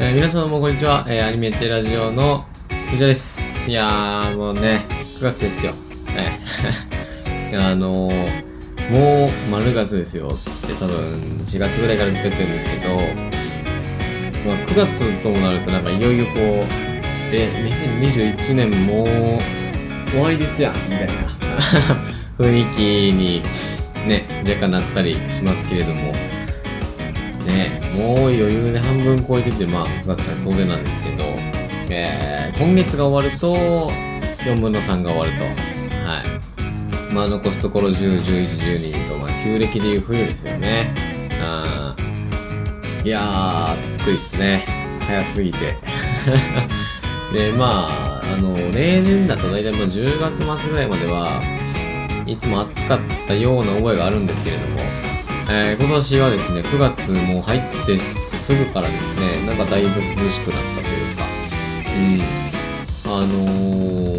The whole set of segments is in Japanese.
えー皆様もこんにちは、えーアニメテラジオの藤田です。いやー、もうね、9月ですよ。ね、あのーもう丸月ですよ。って多分4月ぐらいからずっと言ってるんですけど、まあ、9月ともなるとなんかいよいよこう、で、2021年もう終わりですやん、みたいな。雰囲気にね、若干なったりしますけれども、ね、もう余裕で半分超えてて、まあ、9月から当然なんですけど、えー今月が終わると、4分の3が終わると。はい。まあ、残すところ10、11、12と、まあ、旧暦でいう冬ですよね。あーいやー、びっくりっすね。早すぎて。で、まあ、あの、例年だと大体もう10月末ぐらいまでは、いつも暑かったような覚えがあるんですけれども、えー今年はですね、9月も入ってすぐからですね、なんかだいぶ涼しくなったというか、うん、あの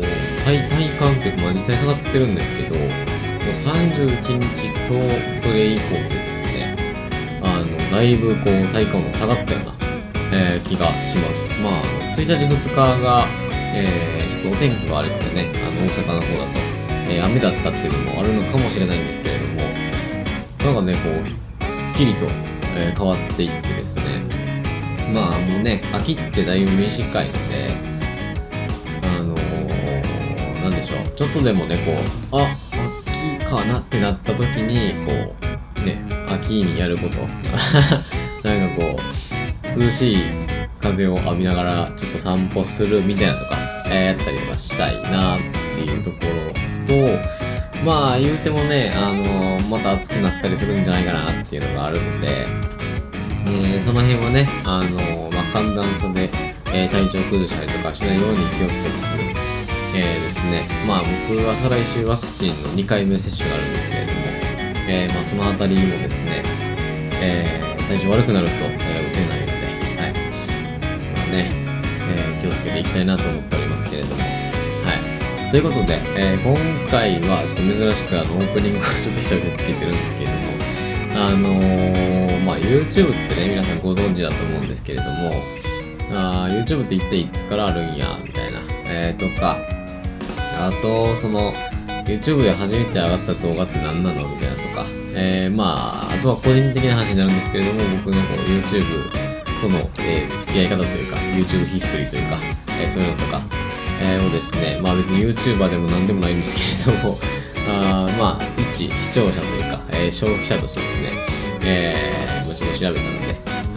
ー、体体感っていうか、まあ実際下がってるんですけど、もう31日とそれ以降でですね、あの、だいぶこう体感も下がったような、えー気がします。まあ、1日2日が、えーちょっとお天気が悪くてね、あの、大阪の方だと、えー雨だったっていうのもあるのかもしれないんですけれども、なんかね、こう、くっきりと、えー変わっていってですね、まあもうね、秋ってだいぶ短いので、あのー、なんでしょう、ちょっとでもね、こう、あ、秋かなってなった時に、こう、ね、秋にやること、なんかこう、涼しい風を浴びながらちょっと散歩するみたいなとか、えーやったりとかしたいなっていうところと、まあ言うてもね、あのまた暑くなったりするんじゃないかなっていうのがあるので、えーその辺はね、あのまあ寒暖差で、えー体調崩したりとかしないように気をつけつつ、えーですね、まあ僕は再来週ワクチンの2回目接種があるんですけれども、えーまあそのあたりもですね、えー体調悪くなると、え打てないので、はい。まあね、え気をつけていきたいなと思っておりますけれども、はい。ということで、えー今回はちょっと珍しくあのオープニングをちょっと久々につけてるんですけれども、あのー、まあ YouTube ってね、皆さんご存知だと思うんですけれども、あ YouTube って一体いつからあるんや、みたいな、えー、とか、あと、その、YouTube で初めて上がった動画って何なのみたいなとか、えー、まあ、あとは個人的な話になるんですけれども、僕のこう YouTube との、えー付き合い方というか、YouTube ヒストリーというか、えーそういうのとか、えーをですね、まあ別に YouTuber でも何でもないんですけれども、あまあ、一視聴者というか、えー消費者としてですね、えー、もうちょっと調べたので、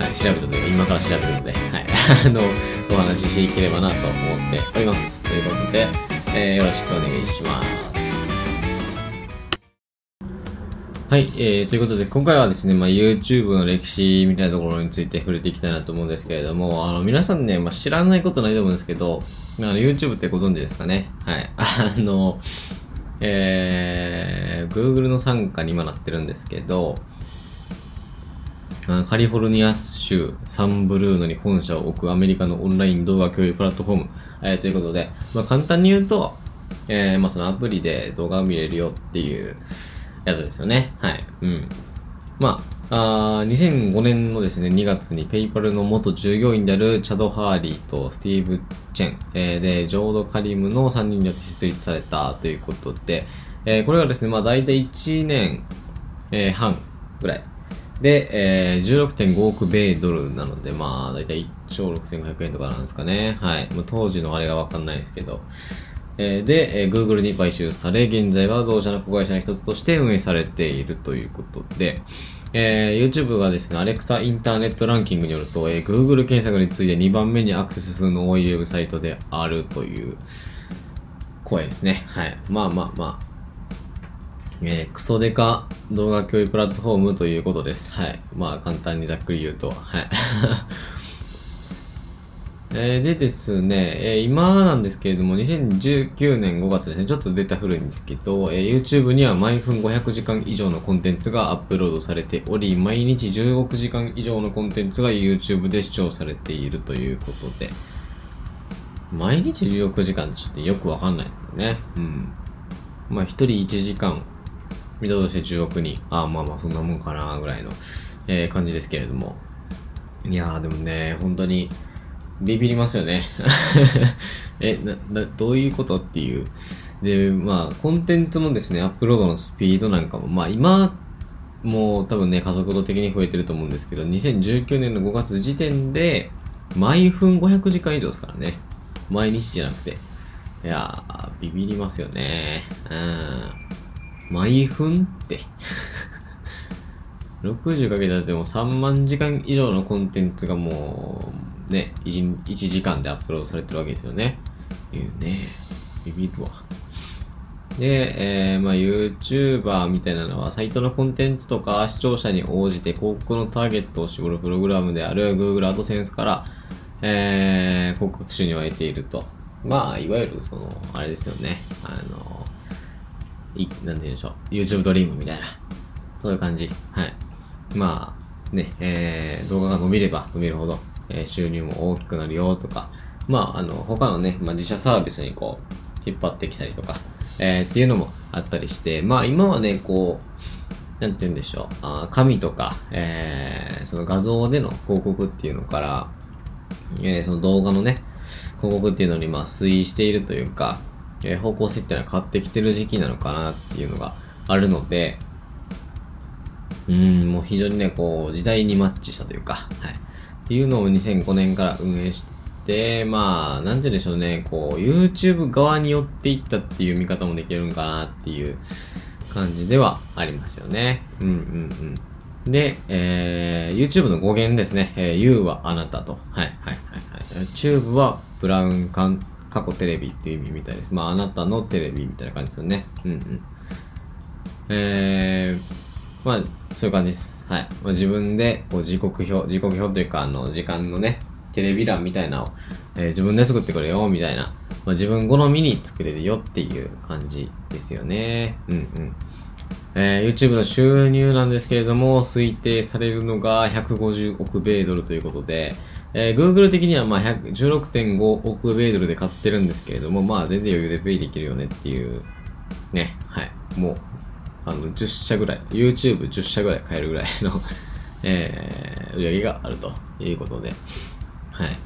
はい、調べたというか、今から調べるので、はい、あの、お話ししていければなと思っております。ということで、えーよろしくお願いします。はい、えー、ということで、今回はですね、まあ、YouTube の歴史みたいなところについて触れていきたいなと思うんですけれども、あの、皆さんね、まあ、知らないことないと思うんですけど、あの、YouTube ってご存知ですかね？はい。あの、えー、Google の傘下に今なってるんですけど、カリフォルニア州サンブルーノに本社を置くアメリカのオンライン動画共有プラットフォーム、えーということで、まあ、簡単に言うと、えーまあ、そのアプリで動画を見れるよっていうやつですよね。はい。うん。まあ、あ2005年のですね、2月にペイパルの元従業員であるチャド・ハーリーとスティーブ・チェン、えーで、ジョード・カリムの3人によって設立されたということで、えーこれがですね、まあ大体1年、えー半ぐらい。で、えー、16.5億米ドルなので、まあ、だいたい1兆6500円とかなんですかね。はい。もう当時のあれがわかんないですけど。えで、え Google に買収され、現在は同社の子会社の一つとして運営されているということで、えー YouTube がですね、アレクサインターネットランキングによると、えー Google 検索に次いで2番目にアクセス数の多いウェブサイトであるという声ですね。はい。まあまあまあ。えークソデカ動画共有プラットフォームということです。はい。まあ、簡単にざっくり言うと。はい。えーでですね、えー今なんですけれども、2019年5月ですね、ちょっとデータ古いんですけど、えー YouTube には毎分500時間以上のコンテンツがアップロードされており、毎日10億時間以上のコンテンツが YouTube で視聴されているということで、毎日10億時間ってちょっとよくわかんないですよね。うん。まあ、1人1時間見たとして10億人。ああ、まあまあ、そんなもんかな、ぐらいの、えー感じですけれども。いやー、でもね、本当に、ビビりますよね。え、な、な、どういうことっていう。で、まあ、コンテンツのですね、アップロードのスピードなんかも、まあ今、もう多分ね、加速度的に増えてると思うんですけど、2019年の5月時点で、毎分500時間以上ですからね。毎日じゃなくて。いやー、ビビりますよね。うん。毎分って。60かけたっても3万時間以上のコンテンツがもう、ね、1, 1時間でアップロードされてるわけですよね。いうね。ビビるわ。で、えー、まあ YouTuber みたいなのは、サイトのコンテンツとか視聴者に応じて広告のターゲットを絞るプログラムである Google AdSense から、えー、広告収入を得ていると。まあ、いわゆる、その、あれですよね。あの、い、なんて言うんでしょう。YouTube ドリームみたいな。そういう感じ。はい。まあ、ね、えー、動画が伸びれば伸びるほど、え、収入も大きくなるよとか、まあ、あの、他のね、まあ、自社サービスにこう、引っ張ってきたりとか、えー、っていうのもあったりして、まあ、今はね、こう、なんて言うんでしょう、あ紙とか、えー、その画像での広告っていうのから、えー、その動画のね、広告っていうのに、まあ、推移しているというか、えー、方向性っていうのは変わってきてる時期なのかなっていうのがあるので、うん、もう非常にね、こう、時代にマッチしたというか、はい。っていうのを2005年から運営して、まあ、なんて言うんでしょうね、こう、YouTube 側に寄っていったっていう見方もできるんかなっていう感じではありますよね。うんうんうん。で、えー、YouTube の語源ですね。えー、You はあなたと。はいはいはいはい。YouTube はブラウン管、過去テレビっていう意味みたいです。まあ、あなたのテレビみたいな感じですよね。うんうん。えー、まあ、そういう感じです。はい。まあ、自分で、こう、時刻表、時刻表というか、あの、時間のね、テレビ欄みたいなのを、えー、自分で作ってくれよ、みたいな。まあ、自分好みに作れるよっていう感じですよね。うんうん。えー、YouTube の収入なんですけれども、推定されるのが150億米ドルということで、えー、Google 的にはまあ16.5億米ドルで買ってるんですけれども、まあ全然余裕でペイできるよねっていう、ね、はい。もう、あの、10社ぐらい、YouTube10 社ぐらい買えるぐらいの えー、売り上げがあるということで、はい。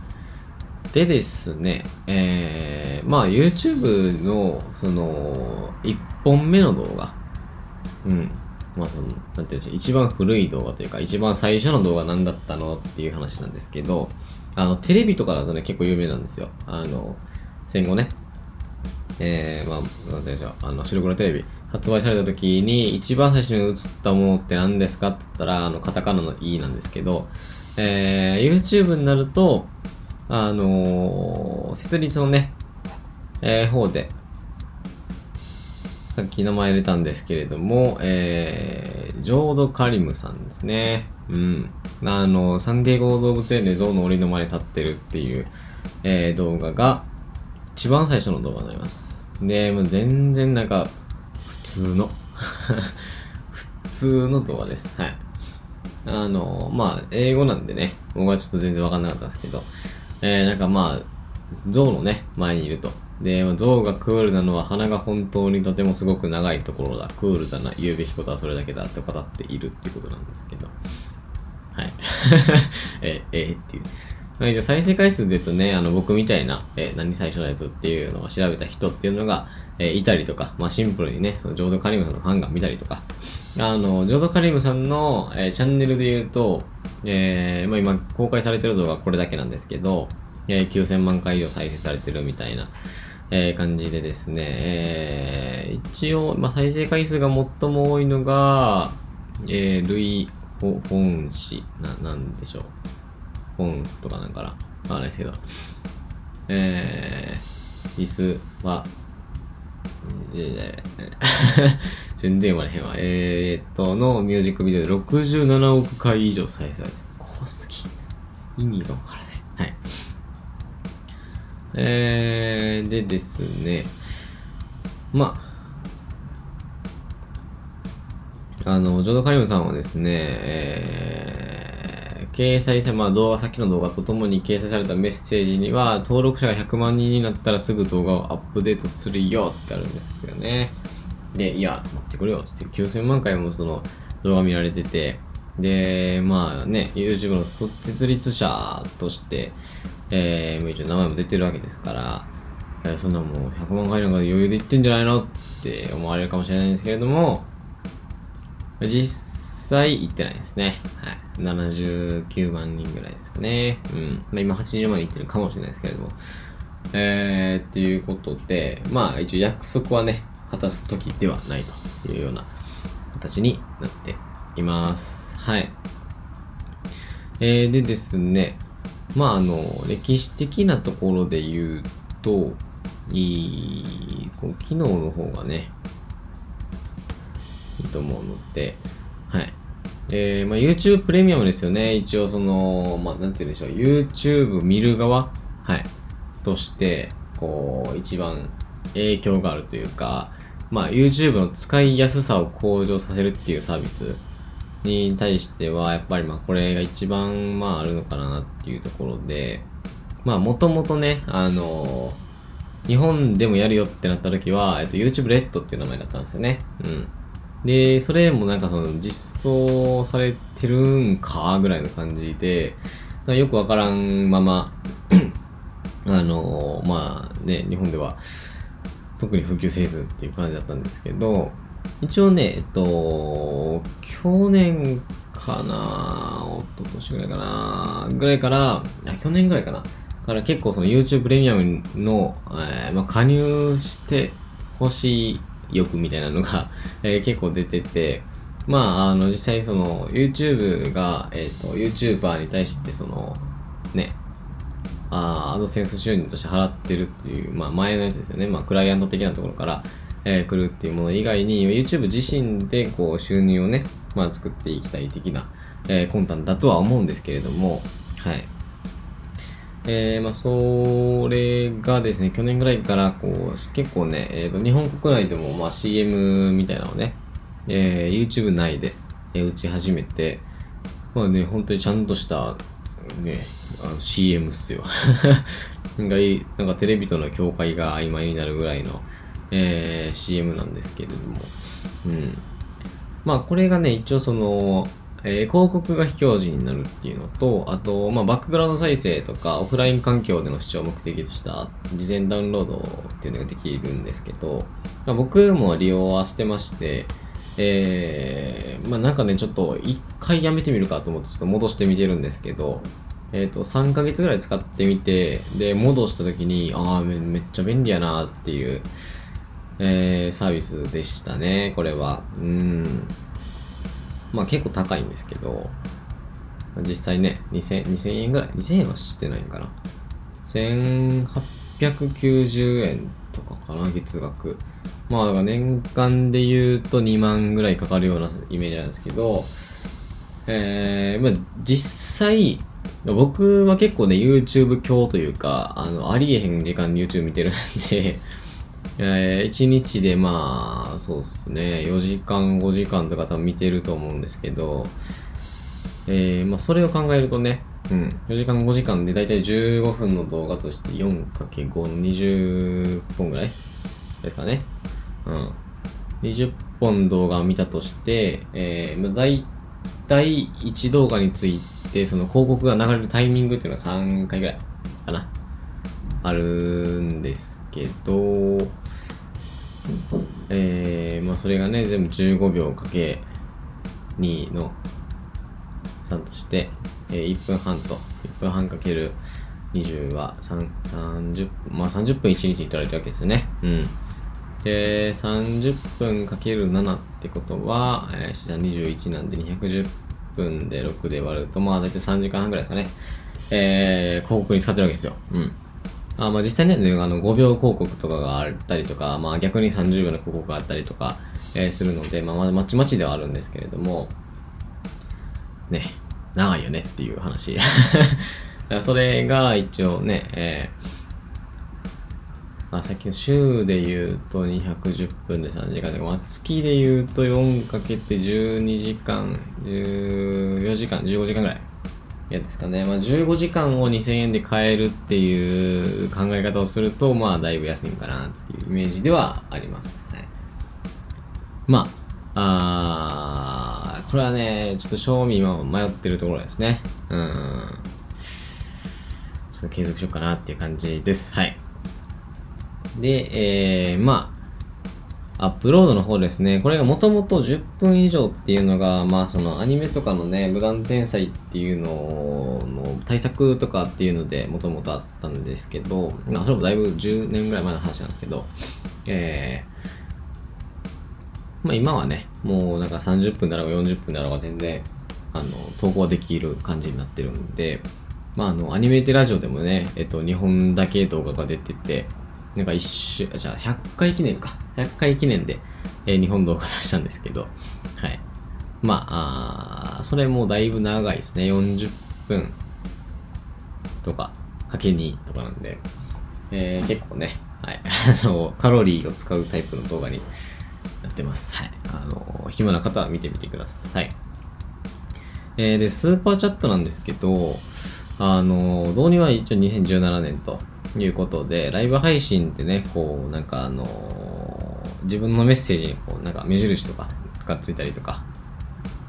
でですね、えー、まあ YouTube の、その、1本目の動画、うん。まあその、なんていうんでしょう、一番古い動画というか、一番最初の動画何だったのっていう話なんですけど、あの、テレビとかだとね、結構有名なんですよ。あの、戦後ね、えー、まあ、なんていうんでしょう、あの、白黒テレビ、発売された時に一番最初に映ったものって何ですかって言ったら、あの、カタカナの E なんですけど、えー、YouTube になると、あのー、設立のね、えー、方で、さっき名前入れたんですけれども、えー、ジョード・カリムさんですね。うん。あの、サンディエゴ動物園で象の檻の前に立ってるっていう、えー、動画が、一番最初の動画になります。で、もう全然なんか、通の普通の 動画です。はい。あの、まあ、英語なんでね、僕はちょっと全然わかんなかったんですけど、えー、なんかまあ、象のね、前にいると。で、象がクールなのは鼻が本当にとてもすごく長いところだ。クールだな。言うべきことはそれだけだって語っているっていうことなんですけど。はい。え、えー、っていう。まあ、一応再生回数で言うとね、あの、僕みたいな、え、何最初のやつっていうのを調べた人っていうのが、えー、いたりとか、まあ、シンプルにね、そのジョード・カリムさんのファンが見たりとか、あの、ジョード・カリムさんの、えー、チャンネルで言うと、えー、まあ、今公開されてる動画はこれだけなんですけど、えー、9000万回以上再生されてるみたいな、えー、感じでですね、えー、一応、まあ、再生回数が最も多いのが、えー、ルイ・ホン氏、な、なんでしょう。ホンスとかなんかな。わかんないですけど。えー、リスは、全然言われへんわ。えー、っと、のミュージックビデオで67億回以上再生されて怖すぎ。意味がわからない。はい。えー、でですね、まあ、あの、ジョード・カリムさんはですね、えー掲載さまあ動画、さっきの動画とともに掲載されたメッセージには、登録者が100万人になったらすぐ動画をアップデートするよってあるんですよね。で、いや、待ってくれよ、つって9000万回もその動画見られてて、で、まあね、YouTube の設立者として、えー、一応名前も出てるわけですから、えー、そんなもう100万回なんか余裕で言ってんじゃないのって思われるかもしれないんですけれども、実際行ってないですね。はい。79万人ぐらいですかね。うん。まあ今80万人行ってるかもしれないですけれども。えー、っていうことで、まあ一応約束はね、果たす時ではないというような形になっています。はい。えー、でですね、まああの、歴史的なところで言うと、いい、こう機能の方がね、いいと思うので、はい。えー、まあ YouTube プレミアムですよね。一応その、まあなんて言うんでしょう。YouTube 見る側はい。として、こう、一番影響があるというか、まあ、YouTube の使いやすさを向上させるっていうサービスに対しては、やっぱりまあこれが一番まああるのかなっていうところで、まあもともとね、あのー、日本でもやるよってなった時は、えっと YouTube レッドっていう名前だったんですよね。うん。で、それもなんかその実装されてるんかぐらいの感じで、よくわからんまま あの、まあね、日本では特に普及せずっていう感じだったんですけど、一応ね、えっと、去年かな、おととしぐらいかな、ぐらいから、去年ぐらいかな、から結構その YouTube プレミアムの、えー、まあ、加入してほしい欲みたいなのが えー、結構出てて、まあ、あの、実際その YouTube が、えっ、ー、と、YouTuber に対してその、ね、あアドセンス収入として払ってるっていう、まあ前のやつですよね。まあクライアント的なところから、えー、来るっていうもの以外に、YouTube 自身でこう収入をね、まあ作っていきたい的な、えー、魂胆だとは思うんですけれども、はい。えー、まあ、それがですね、去年ぐらいから、こう、結構ね、え、ー、と、日本国内でも、まあ、CM みたいなのをね、えー、YouTube 内で、えー、打ち始めて、まあね、本当にちゃんとした、ね、あの CM っすよ なんかいい、なんかテレビとの境界が曖昧になるぐらいの、えー、CM なんですけれども。うん。まあこれがね、一応その、えー、広告が非表示になるっていうのと、あと、まあ、バックグラウンド再生とか、オフライン環境での視聴を目的とした事前ダウンロードっていうのができるんですけど、まあ、僕も利用はしてまして、えー、まあなんかね、ちょっと一回やめてみるかと思ってちょっと戻してみてるんですけど、えっ、ー、と、3ヶ月ぐらい使ってみて、で、戻した時に、ああ、めっちゃ便利やなっていう、えー、サービスでしたね、これは。うん。まあ結構高いんですけど、実際ね、2000, 2000円ぐらい ?2000 円はしてないんかな。1890円とかかな、月額。まあ、だから年間で言うと2万ぐらいかかるようなイメージなんですけど、えー、まあ実際、僕は結構ね、YouTube 強というか、あの、ありえへん時間に YouTube 見てるんでえー、1日でまあ、そうっすね、4時間、5時間とか多分見てると思うんですけど、えー、まあ、それを考えるとね、うん、4時間、5時間でだいたい15分の動画として 4×5、20本ぐらい？ですかね。うん。20本動画を見たとして、えー、まあ、だいたい1動画について、その広告が流れるタイミングっていうのは3回ぐらいかな。あるんですけど、えー、まあそれがね、全部15秒かけ2の3として、えー、1分半と、1分半かける20は3 30分、まあ30分1日に取られてるわけですよね。うん。で、30分かける7ってことは、えー、資産21なんで210分で6で割ると、まあ大体3時間半ぐらいですかね。えー、広告に使ってるわけですよ。うん。あまあ実際ね、あの5秒広告とかがあったりとか、まあ逆に30秒の広告があったりとか、えー、するので、まあまちまちではあるんですけれども、ね、長いよねっていう話。それが一応ね、えー、あ、さっきの週で言うと210分で3時間で、まあ、月で言うと4かけて12時間、14時間、15時間ぐらい。いやですかね。まあ、15時間を2000円で買えるっていう考え方をすると、まあ、だいぶ安いんかなっていうイメージではあります。はい。まあ、あこれはね、ちょっと賞味今迷ってるところですね。うん。ちょっと継続しようかなっていう感じです。はい。で、えー、まあ、アップロードの方ですね。これがもともと10分以上っていうのが、まあそのアニメとかのね、無断天才っていうのの対策とかっていうのでもともとあったんですけど、まあそれもだいぶ10年ぐらい前の話なんですけど、えー、まあ今はね、もうなんか30分だろうが40分だろうが全然、あの、投稿できる感じになってるんで、まああの、アニメーテラジオでもね、えっと、日本だけ動画が出てて、なんか一周、じゃあ100回記念か。100回記念で、えー、日本動画出したんですけど、はい。まあ、あそれもだいぶ長いですね。40分とか、かけ2とかなんで、えー、結構ね、はい。あの、カロリーを使うタイプの動画になってます。はい。あの、暇な方は見てみてください。えー、で、スーパーチャットなんですけど、あの、導入は一応2017年と、いうことで、ライブ配信ってね、こう、なんかあのー、自分のメッセージにこう、なんか目印とかがついたりとか、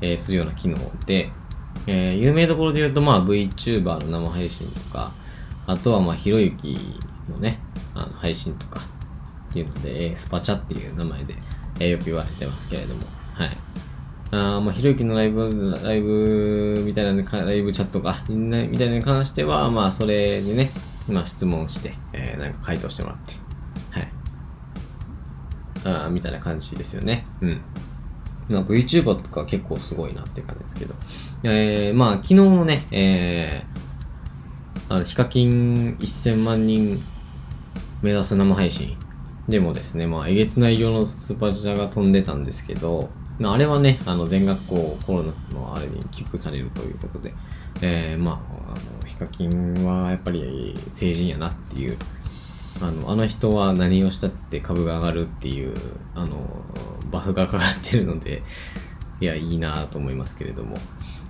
えー、するような機能で、えー、有名どころで言うと、まあ VTuber の生配信とか、あとはまあひろゆきのね、あの配信とかっていうので、スパチャっていう名前で、えー、よく言われてますけれども、はい。あまあ、ひろゆきのライブ、ライブみたいな、ライブチャットか、みたいなに関しては、まあ、それにね、まあ、質問して、えー、なんか回答してもらって、はい。ああ、みたいな感じですよね。うん。まあ、VTuber とか結構すごいなって感じですけど。えー、まあ、昨日のね、えー、あの、ヒカキン1000万人目指す生配信でもですね、まあ、えげつない量のスーパージャーが飛んでたんですけど、まあ、あれはね、あの、全学校コロナのあれに寄付されるということで、えー、まあ、ヒカキンはやっぱり成人やなっていう、あの、あの人は何をしたって株が上がるっていう、あの、バフがかかってるので、いや、いいなと思いますけれども。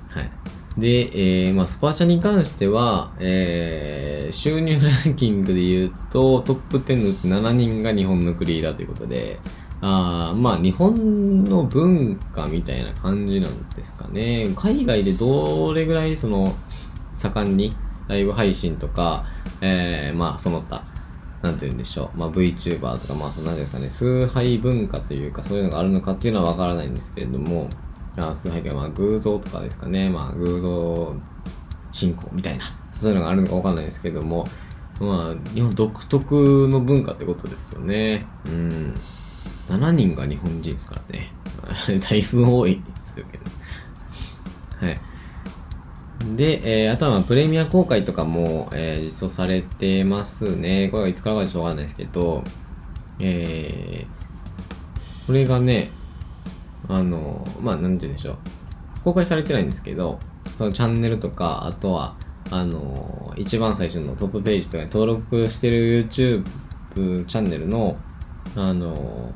はい。で、えー、まあ、スパーチャに関しては、えー、収入ランキングで言うと、トップ10の7人が日本のクリエイターということで、あまあ日本の文化みたいな感じなんですかね。海外でどれぐらいその盛んにライブ配信とか、えー、まあその他、なんて言うんでしょう。まあ VTuber とか、まあ何ですかね、崇拝文化というかそういうのがあるのかっていうのはわからないんですけれども、あ崇拝というかまあ偶像とかですかね。まあ偶像信仰みたいな、そういうのがあるのかわからないですけれども、まあ日本独特の文化ってことですよね。うん。7人が日本人ですからね。だいぶ多いですよけど。はい。で、えー、あとはプレミア公開とかも、えー、実装されてますね。これはいつからかちょっとわかんないですけど、えー、これがね、あの、まあ、なんて言うんでしょう。公開されてないんですけど、そのチャンネルとか、あとは、あの、一番最初のトップページとかに登録してる YouTube チャンネルの、あの、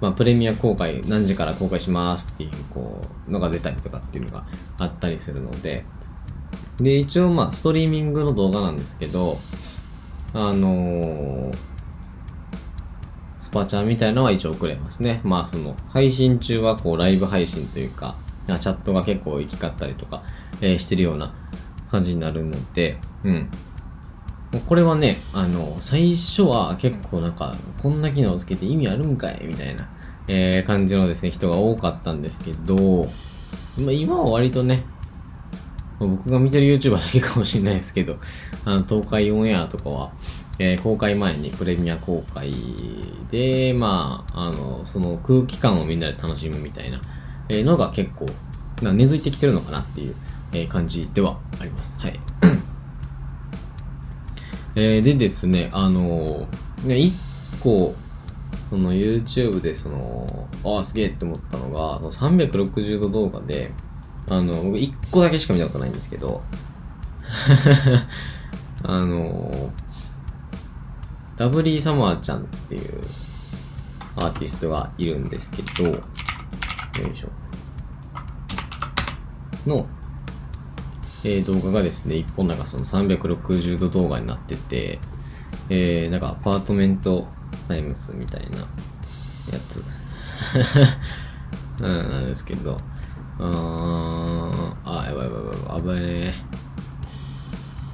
まあ、プレミア公開、何時から公開しますっていう、こう、のが出たりとかっていうのがあったりするので、で、一応まあ、ストリーミングの動画なんですけど、あのー、スパチャみたいなのは一応送れますね。まあ、その、配信中はこう、ライブ配信というか、チャットが結構行き交ったりとか、えー、してるような感じになるので、うん。これはね、あの、最初は結構なんか、こんな機能をつけて意味あるんかい？みたいな、えー、感じのですね、人が多かったんですけど、ま、今は割とね、僕が見てる YouTuber だけかもしれないですけど、あの、東海オンエアとかは、えー、公開前にプレミア公開で、まあ、あの、その空気感をみんなで楽しむみたいな、えー、のが結構、な根付いてきてるのかなっていう、えー、感じではあります。はい。えー、でですね、あのー、ね、一個、その YouTube でその、ああ、すげえって思ったのが、その360度動画で、あの、僕一個だけしか見たことないんですけど、あの、ラブリーサマーちゃんっていうアーティストがいるんですけど、よいしょ。の、えー、動画がですね、一本なんかその360度動画になってて、えー、なんかアパートメントタイムスみたいなやつ。うん、なんですけど、うーん、あ、やばいやばいやばい、危ないね。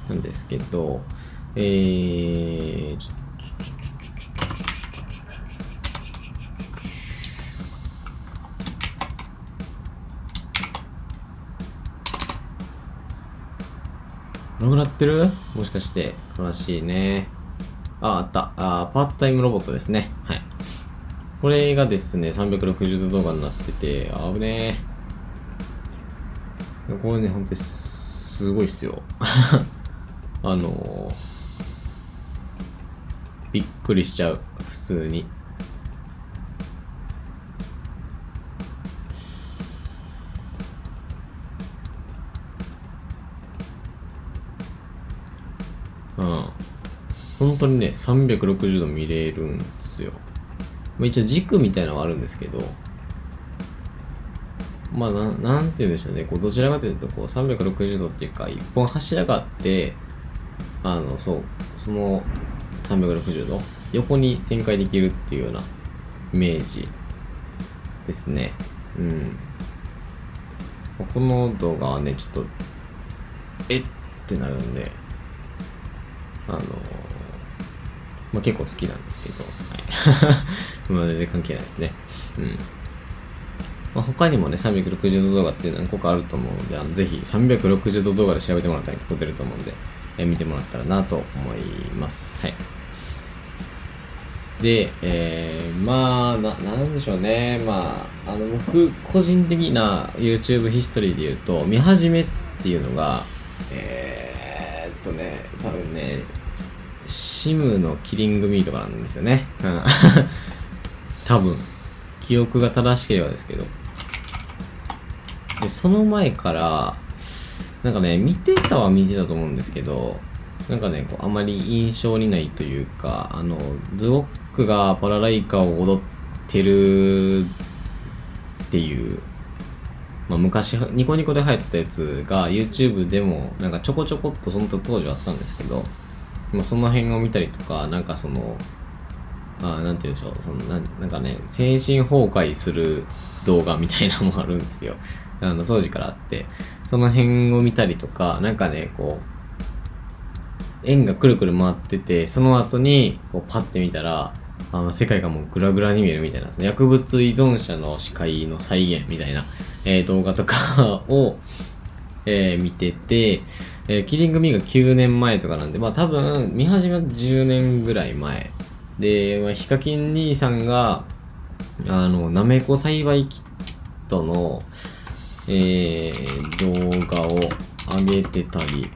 なんですけど、えー、ちょどのくなってるもしかして。悲しいね。あ、あった。あ、パートタイムロボットですね。はい。これがですね、360度動画になってて、あぶねー。これね、ほんとにすごいっすよ。あのー、びっくりしちゃう。普通に。うん。本当にね、360度見れるんですよ。まあ、一応軸みたいなのはあるんですけど、まあ、ななんて言うんでしょうね。こう、どちらかというと、こう、360度っていうか、一本柱があって、あの、そう、その360度、横に展開できるっていうようなイメージですね。うん。この動画はね、ちょっと、えってなるんで、あのまあ、結構好きなんですけど、はい。まあ全然関係ないですね。うん。まあ、他にもね、360度動画っていうのは何個あると思うので、あのぜひ360度動画で調べてもらったら聞こえると思うんで、え見てもらったらなと思います。はい。で、えー、まあ、な、なんでしょうね。まあ、あの、僕、個人的な YouTube ヒストリーで言うと、見始めっていうのが、えー、っとね、多分ね、シムのキリングミーとかなんですよね。うん 多分。記憶が正しければですけど。で、その前から、なんかね、見てたは見てたと思うんですけど、なんかね、こうあまり印象にないというか、あの、ズゴックがパラライカを踊ってるっていう、まあ、昔、ニコニコで流行ったやつが YouTube でもなんかちょこちょこっとその当時はあったんですけど、まあ、その辺を見たりとか、なんかその、あなんて言うんでしょう、そのななんかね、精神崩壊する動画みたいなのもあるんですよ。あの、当時からあって、その辺を見たりとか、なんかね、こう、円がくるくる回ってて、その後に、こう、パッて見たら、あの、世界がもうグラグラに見えるみたいな、薬物依存者の視界の再現みたいな、えー動画とか を、えー見てて、えーキリングミーが9年前とかなんで、まあ多分、見始めは10年ぐらい前。で、まあ、ヒカキン兄さんが、あの、なめこ栽培キットの、えー動画を上げてたり、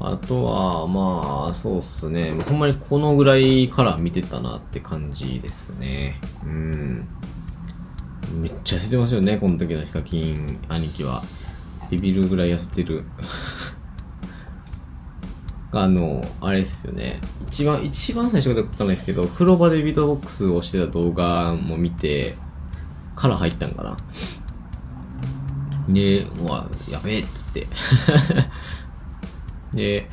あとは、まあ、そうっすね。ほんまにこのぐらいから見てたなって感じですね。うん。めっちゃ痩せてますよね、この時のヒカキン兄貴は。ビビるぐらい痩せてる。あの、あれっすよね。一番、一番最初だったんですけど、風呂場でビートボックスをしてた動画も見て、から入ったんかな。で、うわ、やべえっつって。で、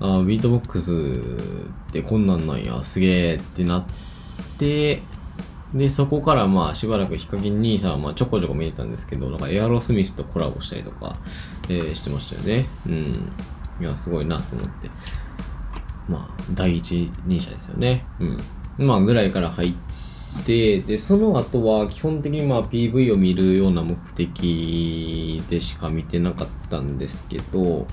あビートボックスってこんなんなんや、すげえってなって、で、そこからまあしばらくヒカキン兄さんはまあちょこちょこ見えたんですけど、なんかエアロスミスとコラボしたりとか、えーしてましたよね。うん。いや、すごいなと思って。まあ、第一人者ですよね。うん。まあ、ぐらいから入ってて、で、その後は基本的にまあ PV を見るような目的でしか見てなかったんですけど、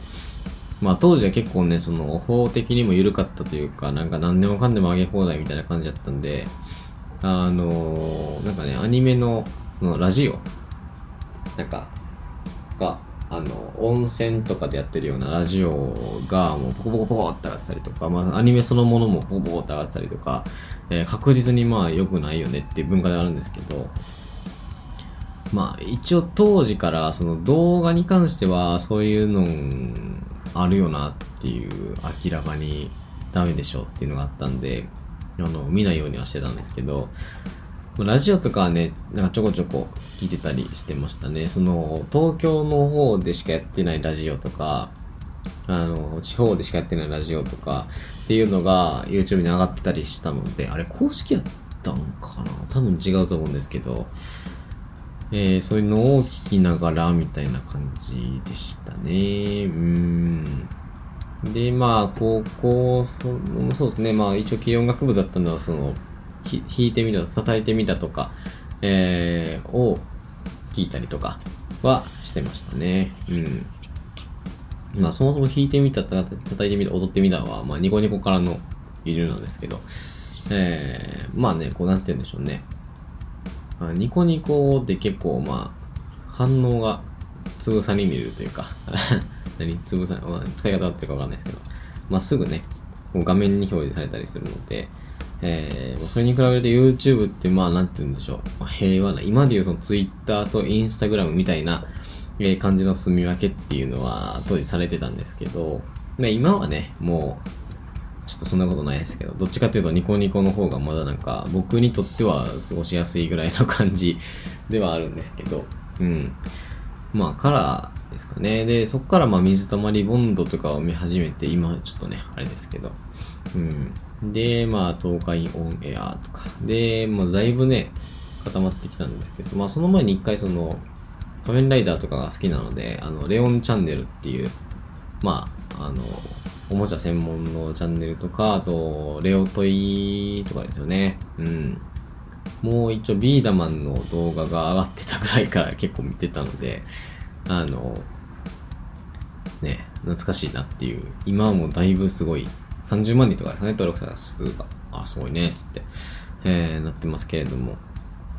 まあ当時は結構ね、その法的にも緩かったというか、なんか何でもかんでも上げ放題みたいな感じだったんで、あのーなんかね、アニメの、そのラジオ、なんか、が、あの、温泉とかでやってるようなラジオが、もうポコポコポコって上がったりとか、まあアニメそのものもポコポコって上がったりとか、えー確実にまあ良くないよねっていう文化ではあるんですけど、まあ一応当時からその動画に関してはそういうのあるよなっていう明らかにダメでしょっていうのがあったんで、あの、見ないようにはしてたんですけど、ラジオとかはね、なんかちょこちょこ聞いてたりしてましたね。その、東京の方でしかやってないラジオとか、あの、地方でしかやってないラジオとかっていうのが YouTube に上がってたりしたので、あれ公式やったんかな？多分違うと思うんですけど、えー、そういうのを聞きながらみたいな感じでしたね。うん。で、まあ、高校、そそうですね。まあ、一応、軽音楽部だったのは、その、弾いてみた、叩いてみたとか、えー、を聞いたりとかはしてましたね。うん。まあ、そもそも弾いてみた、叩いてみた、踊ってみたは、まあ、ニコニコからの理由なんですけど、えー、まあね、こうなってるんでしょうね。まあ、ニコニコで結構、まあ、反応がつぶさに見れるというか。何？つぶさ、まあ、使い方ってかわかんないですけど、まあ、すぐね、こう画面に表示されたりするので、えー、それに比べると YouTube って、まあ、なんて言うんでしょう。まあ、平和な、今でいうその Twitter と Instagram みたいな、えー、感じの住み分けっていうのは当時されてたんですけど、まあ、今はね、もう、ちょっとそんなことないですけど、どっちかっていうとニコニコの方がまだなんか僕にとっては過ごしやすいぐらいの感じではあるんですけど、うん。まあ、カラーですかね。で、そこからまあ水溜りボンドとかを見始めて、今ちょっとね、あれですけど、うん。で、まあ、東海オンエアとか。で、まあ、だいぶね、固まってきたんですけど、まあ、その前に一回その、仮面ライダーとかが好きなので、あの、レオンチャンネルっていう、まあ、あの、おもちゃ専門のチャンネルとか、あと、レオトイとかですよね。うん。もう一応ビーダマンの動画が上がってたぐらいから結構見てたので、あの、ね、懐かしいなっていう。今はもうだいぶすごい、30万人とかですね、登録者数が。あ、すごいね、つって、えー、なってますけれども。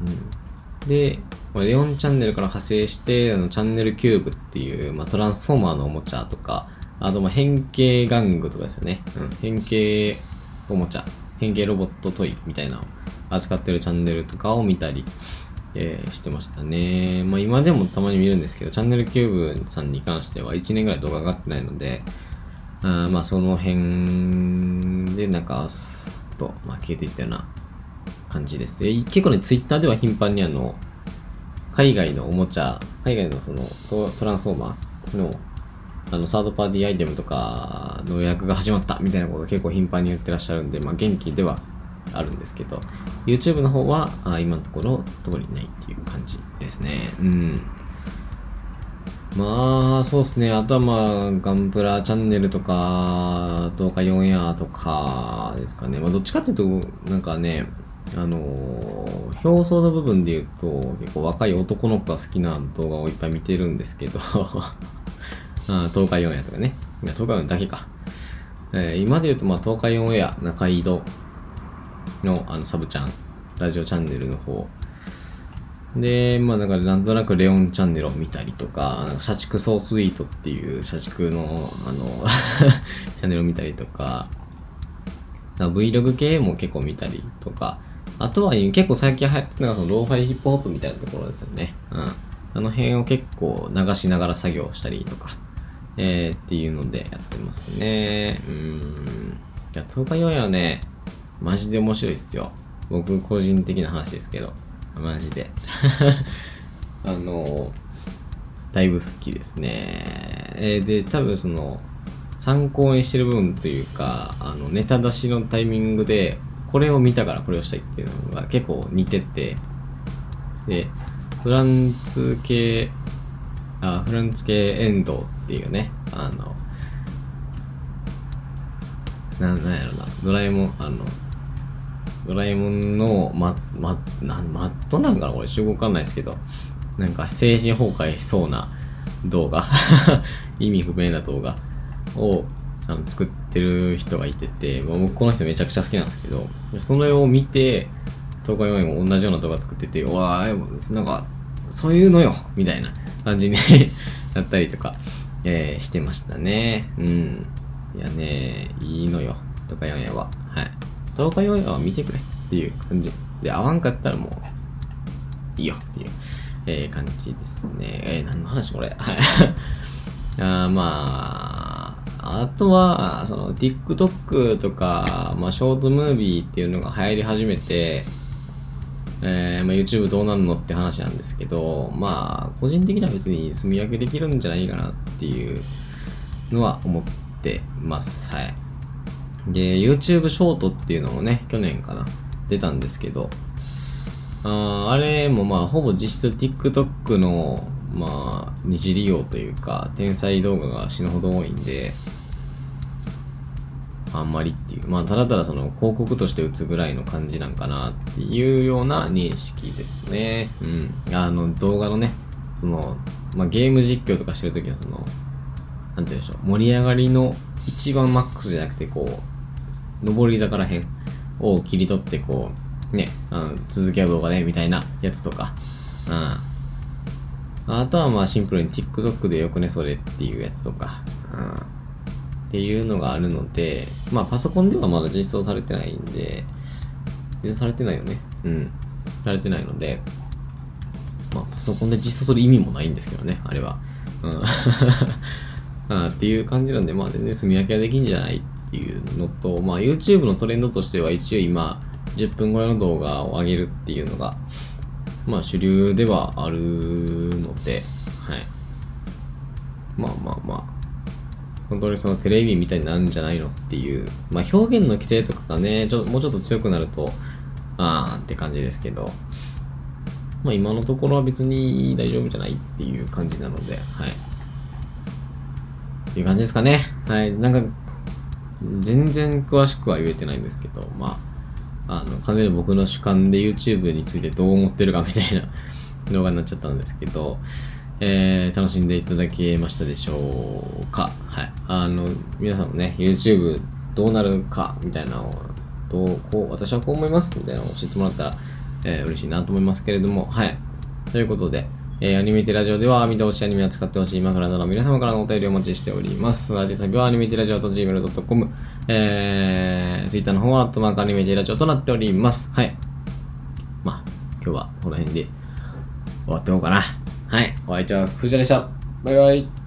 うん。で、レオンチャンネルから派生して、あの、チャンネルキューブっていう、まあ、トランスフォーマーのおもちゃとか、あと、ま、変形玩具とかですよね。うん。変形おもちゃ、変形ロボットトイみたいなのを扱ってるチャンネルとかを見たり、えー、してましたね。まあ今でもたまに見るんですけど、チャンネルキューブさんに関しては1年ぐらい動画上がってないので、あまあその辺でなんか、すっと、ま、消えていったような感じです。え結構ね、ツイッターでは頻繁にあの、海外のおもちゃ、海外のそのトランスフォーマーのあの、サードパーティーアイテムとかの予約が始まったみたいなことを結構頻繁に言ってらっしゃるんで、まあ元気ではあるんですけど、YouTube の方はあ今のところ通りないっていう感じですね。うん。まあ、そうですね。あとはまあ、ガンプラチャンネルとか、動画4やとかですかね。まあ、どっちかっていうと、なんかね、あのー、表層の部分で言うと、結構若い男の子が好きな動画をいっぱい見てるんですけど あ東海オンエアとかね。いや、東海オンエアだけか。えー、今で言うと、まあ、東海オンエア、中井戸の、あの、サブチャン、ラジオチャンネルの方。で、まあ、だから、なんとなくレオンチャンネルを見たりとか、なんか社畜ソースイートっていう社畜の、あの チャンネルを見たりとか、か Vlog 系も結構見たりとか、あとは結構最近流行ってるのがそのローファイヒップホップみたいなところですよね。うん。あの辺を結構流しながら作業したりとか、えー、っていうのでやってますね。うん。いや、東海オンエアね、マジで面白いっすよ。僕個人的な話ですけど。マジで。あの、だいぶ好きですね。えー、で、多分その、参考にしてる部分というか、あの、ネタ出しのタイミングで、これを見たからこれをしたいっていうのが結構似てて、で、フランツ系あフランス系エンドっていうね、あの、な、なんやろな、ドラえもん、あの、ドラえもんの、ま、ま、な、マットなんかなこれ、集合わかんないですけど、なんか、精神崩壊しそうな動画。意味不明な動画を、あの、作ってる人がいてて、まあ僕この人めちゃくちゃ好きなんですけど、それを見て、東海オンエも同じような動画作ってて、うわぁ、なんか、そういうのよみたいな感じに なったりとか、えー、してましたね。うん。いやね、いいのよ。とか4夜は。はい。東海4夜は見てくれっていう感じ。で、合わんかったらもう、いいよっていう、えー、感じですね。えー、何の話これ？はい。あまあ、あとは、その、TikTok とか、まあ、ショートムービーっていうのが流行り始めて、えー、まあ、YouTube どうなんのって話なんですけど、まあ、個人的には別に住み分けできるんじゃないかなっていうのは思ってます。はい。で、YouTube ショートっていうのもね、去年かな、出たんですけど、ああれもまあ、ほぼ実質 TikTok の、まあ、二次利用というか、天才動画が死ぬほど多いんで、あんまりっていう。まあ、ただただその広告として打つぐらいの感じなんかなっていうような認識ですね。うん。あの、動画のね、その、まあ、ゲーム実況とかしてるときはその、なんて言うんでしょう、盛り上がりの一番マックスじゃなくて、こう、上り坂らへんを切り取って、こう、ね、あの続きは動画で、みたいなやつとか、うん。あとはまあシンプルに TikTok でよくね、それっていうやつとか、うん。っていうのがあるので、まあパソコンではまだ実装されてないんで、実装されてないよね。うん。されてないので、まあパソコンで実装する意味もないんですけどね、あれは。うん。あっていう感じなんで、まあ全然住み分けはできんじゃないっていうのと、まあ YouTube のトレンドとしては一応今、10分超えの動画を上げるっていうのが、まあ主流ではあるので、はい。まあまあまあ、本当にそのテレビみたいになるんじゃないのっていう、まあ表現の規制とかがね、ちょもうちょっと強くなると、あーって感じですけど、まあ今のところは別に大丈夫じゃないっていう感じなので、はい。っていう感じですかね。はい。なんか、全然詳しくは言えてないんですけど、まあ、あの、完全に僕の主観で YouTube についてどう思ってるかみたいな 動画になっちゃったんですけど、えー、楽しんでいただけましたでしょうかはい。あの、皆さんもね、YouTube どうなるかみたいなのを、どう、こう、私はこう思いますみたいなのを教えてもらったら、えー、嬉しいなと思いますけれども、はい。ということで、えー、アニメテラジオでは、見てほしアニメを使ってほしい枕などの皆様からのお便りをお待ちしております。宛先はアニメテラジオと gmail.com、えー、ツイッターの方は、アットマークアニメテラジオとなっております。はい。まあ、今日はこの辺で終わっておこうかな。はい。お相手は藤田でした。バイバイ。